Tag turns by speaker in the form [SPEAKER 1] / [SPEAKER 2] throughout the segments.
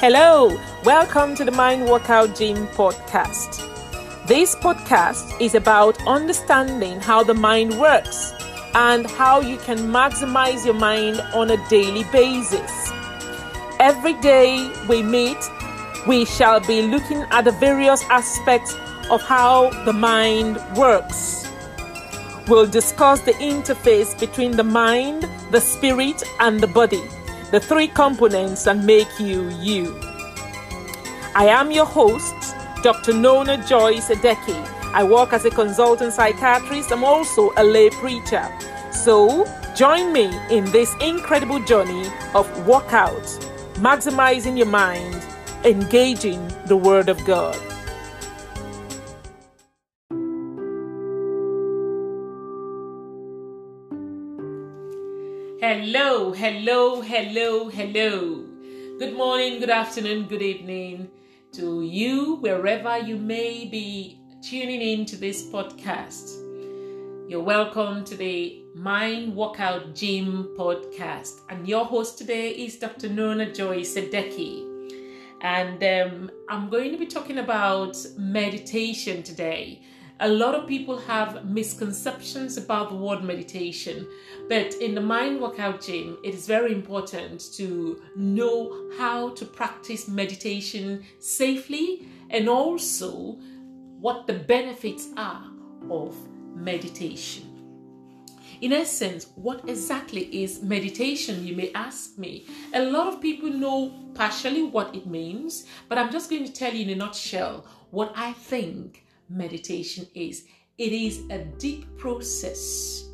[SPEAKER 1] Hello, welcome to the Mind Workout Gym podcast. This podcast is about understanding how the mind works and how you can maximize your mind on a daily basis. Every day we meet, we shall be looking at the various aspects of how the mind works. We'll discuss the interface between the mind, the spirit, and the body the three components that make you you. I am your host, Dr. Nona Joyce Adeki. I work as a consultant psychiatrist. I'm also a lay preacher. So, join me in this incredible journey of workout, maximizing your mind, engaging the Word of God. Hello, hello, hello, hello. Good morning, good afternoon, good evening to you, wherever you may be tuning in to this podcast. You're welcome to the Mind Workout Gym podcast. And your host today is Dr. Nona Joy Sedeki. And um, I'm going to be talking about meditation today a lot of people have misconceptions about the word meditation, but in the Mind Workout Gym, it is very important to know how to practice meditation safely and also what the benefits are of meditation. In essence, what exactly is meditation, you may ask me? A lot of people know partially what it means, but I'm just going to tell you in a nutshell what I think meditation is it is a deep process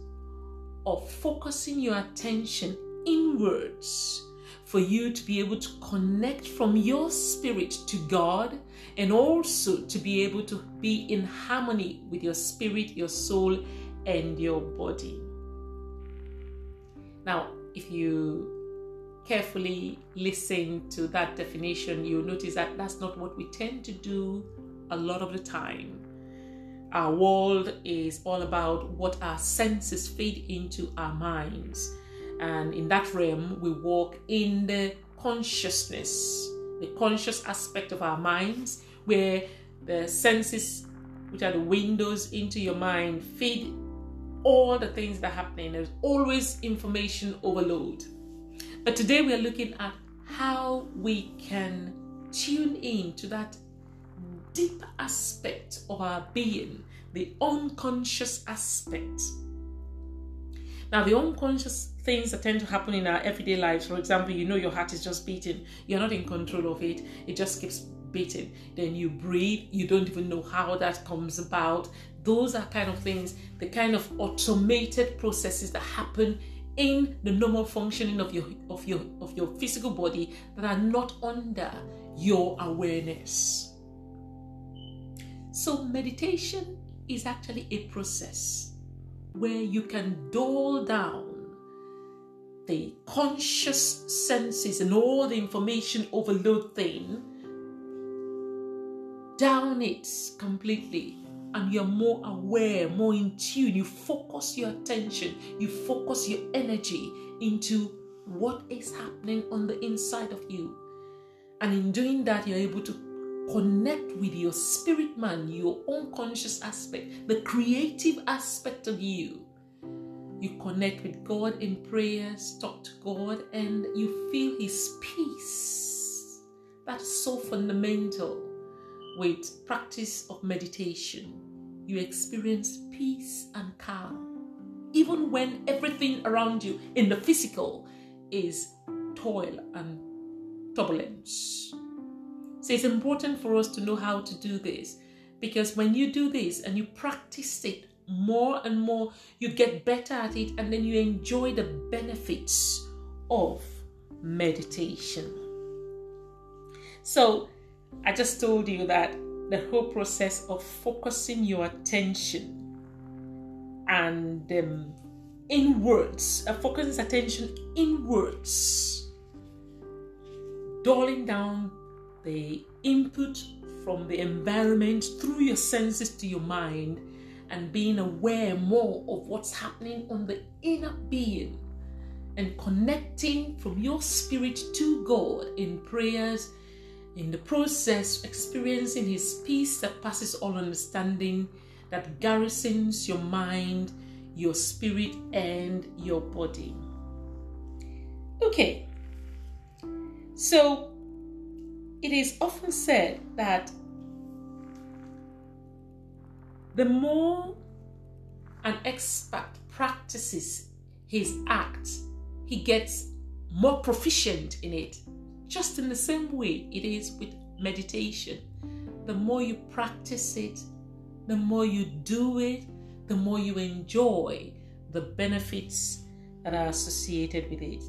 [SPEAKER 1] of focusing your attention inwards for you to be able to connect from your spirit to God and also to be able to be in harmony with your spirit, your soul, and your body. Now, if you carefully listen to that definition, you'll notice that that's not what we tend to do a lot of the time. Our world is all about what our senses feed into our minds. And in that realm, we walk in the consciousness, the conscious aspect of our minds, where the senses, which are the windows into your mind, feed all the things that are happening. There's always information overload. But today we are looking at how we can tune in to that deep aspect of our being, the unconscious aspect. Now, the unconscious things that tend to happen in our everyday lives, for example, you know your heart is just beating, you're not in control of it, it just keeps beating. Then you breathe, you don't even know how that comes about. Those are kind of things, the kind of automated processes that happen in the normal functioning of your of your of your physical body that are not under your awareness. So, meditation is actually a process where you can dull down the conscious senses and all the information overload thing, down it completely, and you're more aware, more in tune. You focus your attention, you focus your energy into what is happening on the inside of you. And in doing that, you're able to connect with your spirit man, your unconscious aspect, the creative aspect of you. You connect with God in prayers, talk to God, and you feel His peace. That's so fundamental with practice of meditation. You experience peace and calm, even when everything around you in the physical is toil and turbulence. So it's important for us to know how to do this because when you do this and you practice it more and more, you get better at it and then you enjoy the benefits of meditation. So I just told you that the whole process of focusing your attention and um, inwards, uh, focusing attention inwards, dulling down the input from the environment through your senses to your mind and being aware more of what's happening on the inner being and connecting from your spirit to God in prayers in the process, experiencing His peace that passes all understanding, that garrisons your mind, your spirit, and your body. Okay, so it is often said that the more an expert practices his act, he gets more proficient in it. Just in the same way it is with meditation. The more you practice it, the more you do it, the more you enjoy the benefits that are associated with it.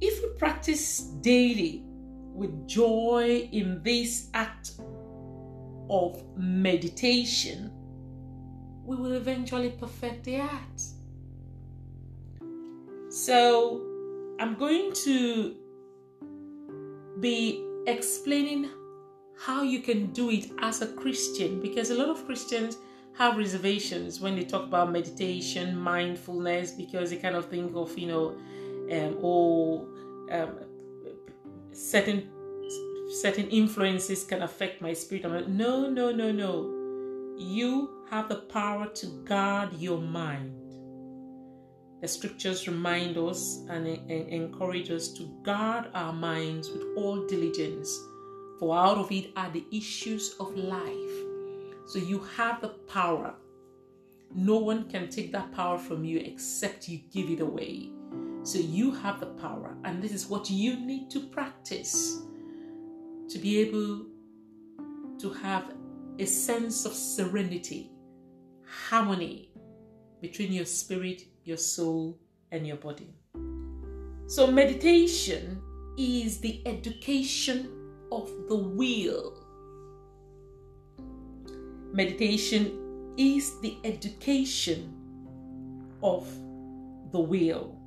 [SPEAKER 1] If we practice daily with joy in this act of meditation, we will eventually perfect the art. So, I'm going to be explaining how you can do it as a Christian because a lot of Christians have reservations when they talk about meditation, mindfulness, because they kind of think of, you know, um, oh, um, certain certain influences can affect my spirit. I'm like, no, no, no, no. You have the power to guard your mind. The scriptures remind us and, and encourage us to guard our minds with all diligence, for out of it are the issues of life. So you have the power. No one can take that power from you except you give it away. So you have the power, and this is what you need to practice to be able to have a sense of serenity, harmony between your spirit, your soul, and your body. So, meditation is the education of the will. Meditation is the education of the will.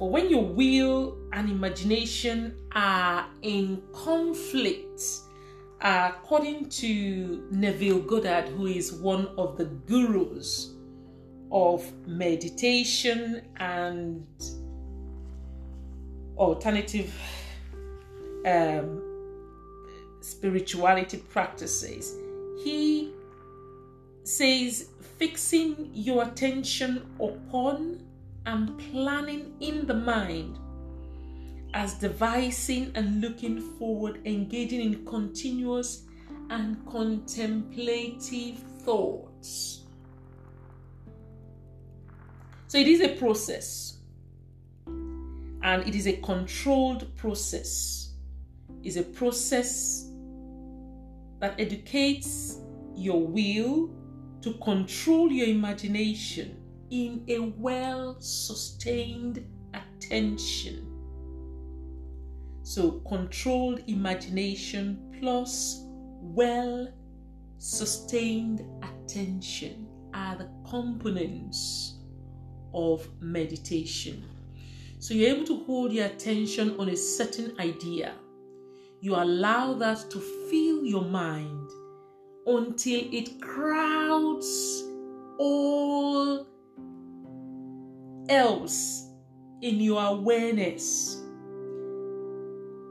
[SPEAKER 1] For when your will and imagination are in conflict, according to Neville Goddard, who is one of the gurus of meditation and alternative um, spirituality practices, he says fixing your attention upon and planning in the mind as devising and looking forward, engaging in continuous and contemplative thoughts. So it is a process and it is a controlled process. It's a process that educates your will to control your imagination in a well sustained attention. So, controlled imagination plus well sustained attention are the components of meditation. So, you're able to hold your attention on a certain idea. You allow that to fill your mind until it crowds all else in your awareness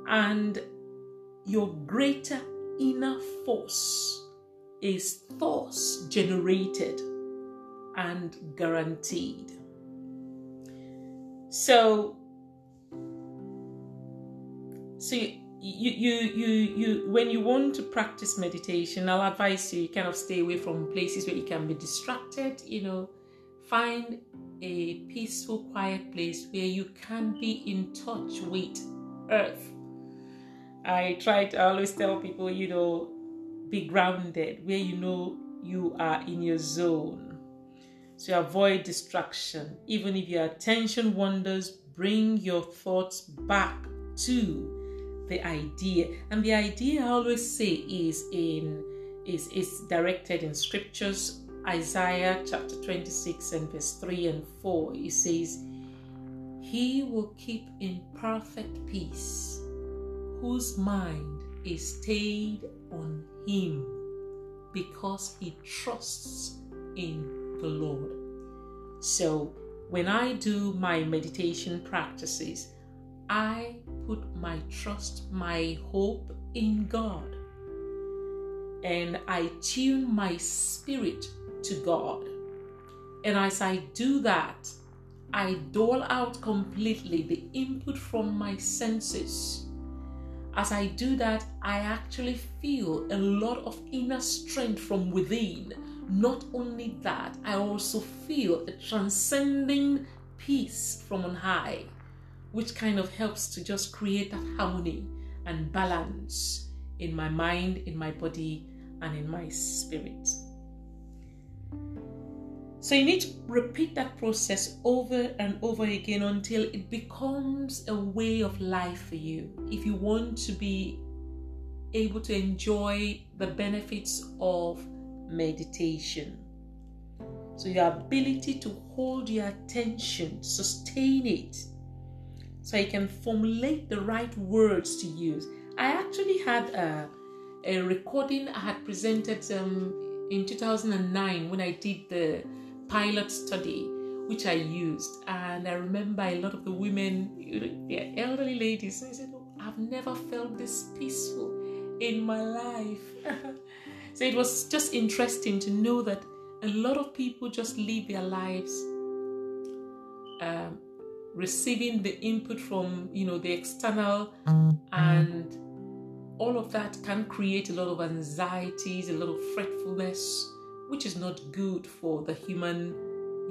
[SPEAKER 1] and your greater inner force is thoughts generated and guaranteed. So, so you, you, you, you, when you want to practice meditation, I'll advise you, you kind of stay away from places where you can be distracted, you know, find a peaceful, quiet place where you can be in touch with earth. I try to always tell people, you know, be grounded where you know you are in your zone. So avoid distraction. Even if your attention wanders, bring your thoughts back to the idea. And the idea I always say is in is is directed in scriptures Isaiah chapter 26 and verse 3 and 4, it says, He will keep in perfect peace whose mind is stayed on Him because he trusts in the Lord. So, when I do my meditation practices, I put my trust, my hope in God. And I tune my spirit to God. And as I do that, I dole out completely the input from my senses. As I do that, I actually feel a lot of inner strength from within. Not only that, I also feel a transcending peace from on high, which kind of helps to just create that harmony and balance in my mind, in my body, and in my spirit. So you need to repeat that process over and over again until it becomes a way of life for you. If you want to be able to enjoy the benefits of meditation. So your ability to hold your attention, sustain it, so you can formulate the right words to use. I actually had a, a recording I had presented um, in 2009 when I did the pilot study which I used. And I remember a lot of the women, the elderly ladies, I said, oh, I've never felt this peaceful in my life. so it was just interesting to know that a lot of people just live their lives um, receiving the input from you know the external and all of that can create a lot of anxieties a lot of fretfulness which is not good for the human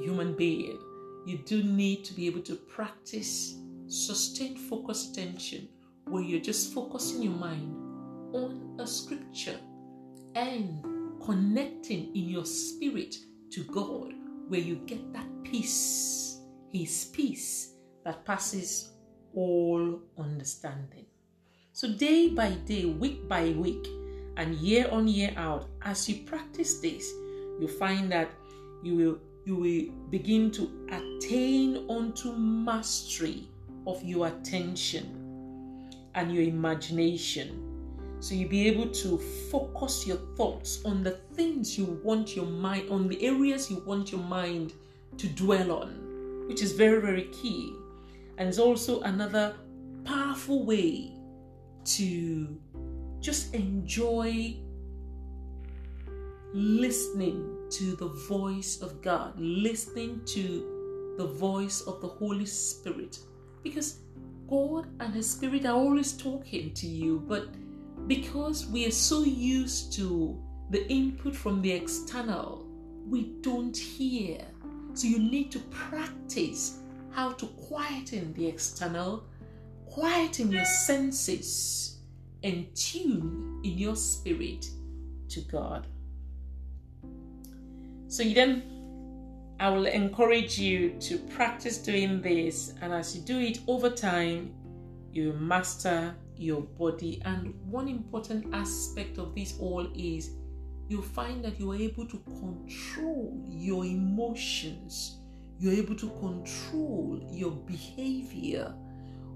[SPEAKER 1] human being. You do need to be able to practice sustained focus attention where you're just focusing your mind on a scripture and connecting in your spirit to God where you get that peace, His peace that passes all understanding. So, day by day, week by week, and year on year out, as you practice this, you find that you will you will begin to attain unto mastery of your attention and your imagination. So you'll be able to focus your thoughts on the things you want your mind, on the areas you want your mind to dwell on, which is very, very key. And it's also another powerful way to just enjoy listening to the voice of God, listening to the voice of the Holy Spirit. Because God and His Spirit are always talking to you, but because we are so used to the input from the external, we don't hear. So you need to practice how to quieten the external, quieten your senses, and tune in your spirit to God. So you then I will encourage you to practice doing this, and as you do it over time, you master your body. And one important aspect of this all is you find that you are able to control your emotions, you're able to control your behavior,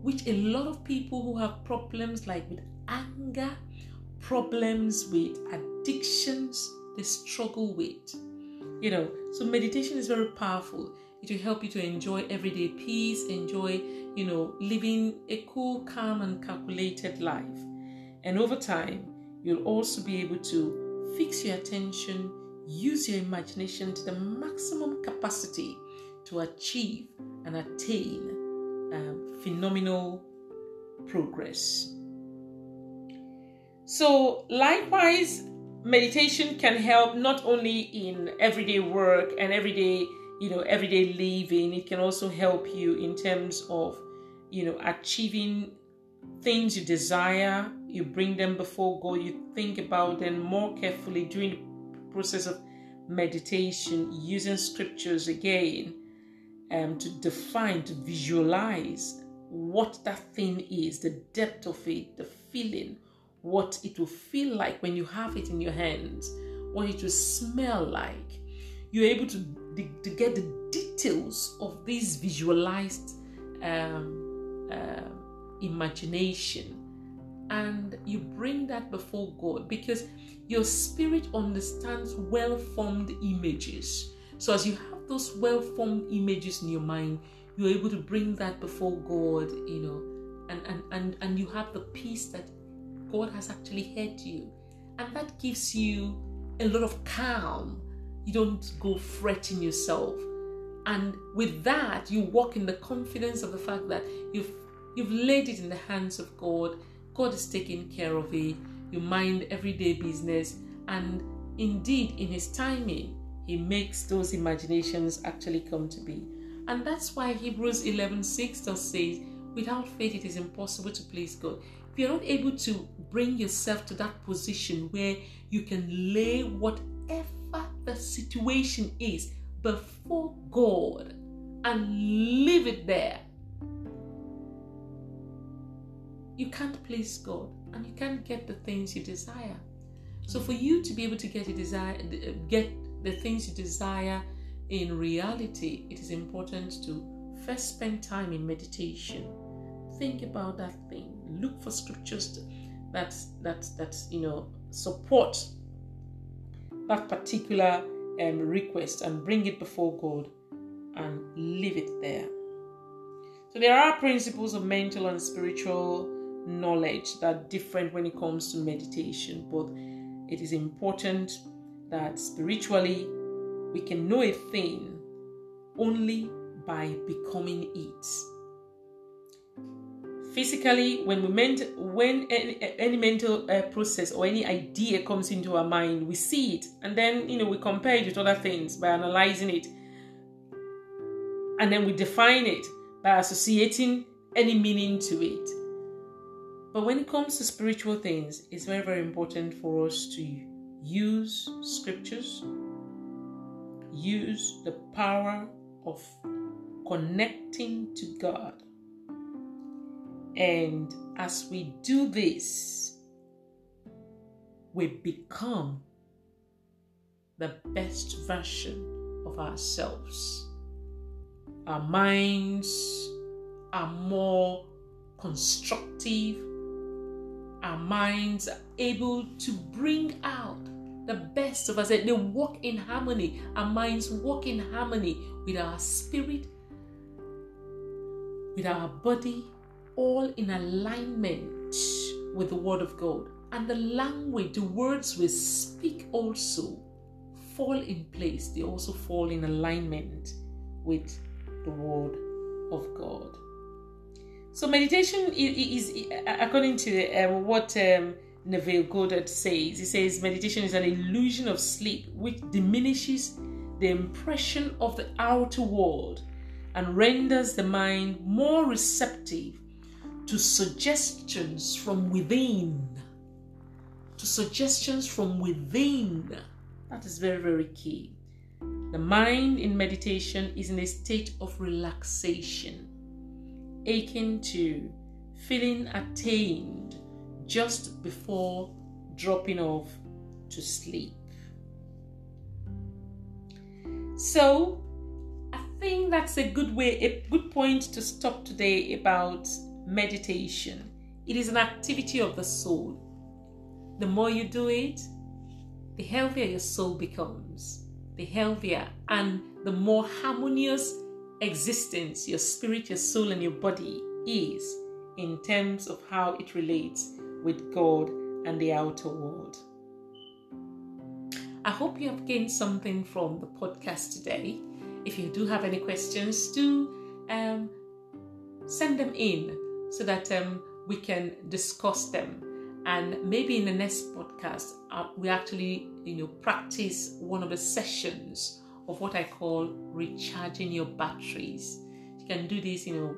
[SPEAKER 1] which a lot of people who have problems like with anger, problems with addictions, they struggle with you know so meditation is very powerful. It will help you to enjoy everyday peace enjoy you know living a cool calm and calculated life. And over time you'll also be able to fix your attention use your imagination to the maximum capacity to achieve and attain um, phenomenal progress. So likewise meditation can help not only in everyday work and everyday you know everyday living it can also help you in terms of you know achieving things you desire you bring them before god you think about them more carefully during the process of meditation using scriptures again um, to define to visualize what that thing is the depth of it the feeling what it will feel like when you have it in your hands, what it will smell like. You're able to, to get the details of this visualized um, uh, imagination and you bring that before God because your spirit understands well formed images. So, as you have those well formed images in your mind, you're able to bring that before God, you know, and, and, and, and you have the peace that God has actually heard you. And that gives you a lot of calm. You don't go fretting yourself. And with that, you walk in the confidence of the fact that you've you've laid it in the hands of God. God is taking care of it. You mind everyday business, and indeed, in His timing, He makes those imaginations actually come to be. And that's why Hebrews 11 6 does say, without faith, it is impossible to please God. If you're not able to bring yourself to that position where you can lay whatever the situation is before God and leave it there, you can't please God and you can't get the things you desire. So for you to be able to get a desire, uh, get the things you desire in reality, it is important to first spend time in meditation. Think about that thing. Look for scriptures that that that you know support that particular um, request and bring it before God and leave it there. So there are principles of mental and spiritual knowledge that are different when it comes to meditation, but it is important that spiritually we can know a thing only by becoming it. Physically, when we meant when any, any mental uh, process or any idea comes into our mind, we see it, and then you know we compare it with other things by analyzing it, and then we define it by associating any meaning to it. But when it comes to spiritual things, it's very very important for us to use scriptures, use the power of connecting to God. And as we do this, we become the best version of ourselves. Our minds are more constructive. Our minds are able to bring out the best of us. They walk in harmony. Our minds walk in harmony with our spirit, with our body, all in alignment with the Word of God. And the language, the words we speak also fall in place. They also fall in alignment with the Word of God. So meditation is, is according to um, what um, Neville Goddard says. He says meditation is an illusion of sleep which diminishes the impression of the outer world and renders the mind more receptive to suggestions from within. To suggestions from within. That is very, very key. The mind in meditation is in a state of relaxation, akin to feeling attained just before dropping off to sleep. So, I think that's a good way, a good point to stop today about meditation. It is an activity of the soul. The more you do it, the healthier your soul becomes, the healthier and the more harmonious existence your spirit, your soul, and your body is in terms of how it relates with God and the outer world. I hope you have gained something from the podcast today. If you do have any questions, do um, send them in so that um, we can discuss them. And maybe in the next podcast, uh, we actually, you know, practice one of the sessions of what I call recharging your batteries. You can do this, you know,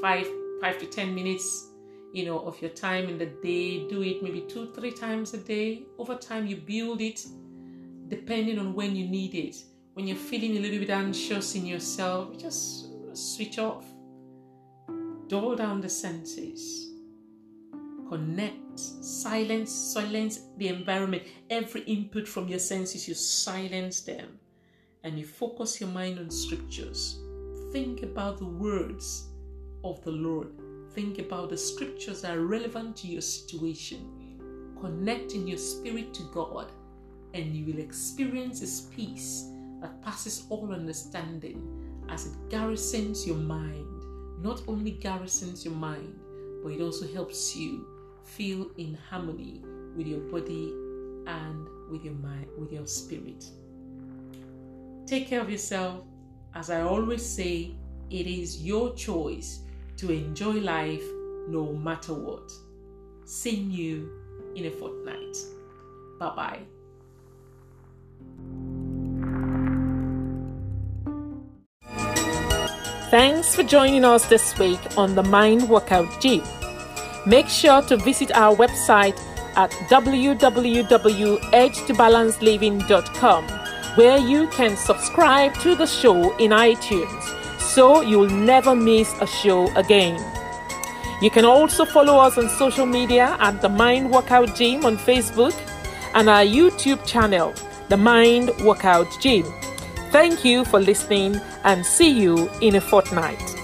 [SPEAKER 1] five five to ten minutes you know of your time in the day do it maybe two three times a day over time you build it depending on when you need it when you're feeling a little bit anxious in yourself just switch off dull down the senses connect silence silence the environment every input from your senses you silence them and you focus your mind on scriptures think about the words of the lord think about the scriptures that are relevant to your situation. Connect in your spirit to God, and you will experience His peace that passes all understanding as it garrisons your mind. Not only garrisons your mind, but it also helps you feel in harmony with your body and with your mind, with your spirit. Take care of yourself. As I always say, it is your choice to enjoy life no matter what. Seeing you in a fortnight. Bye bye. Thanks for joining us this week on the Mind Workout Gym. Make sure to visit our website at www.edgetobalanceliving.com where you can subscribe to the show in iTunes so you'll never miss a show again. You can also follow us on social media at the Mind Workout Gym on Facebook and our YouTube channel, The Mind Workout Gym. Thank you for listening and see you in a fortnight.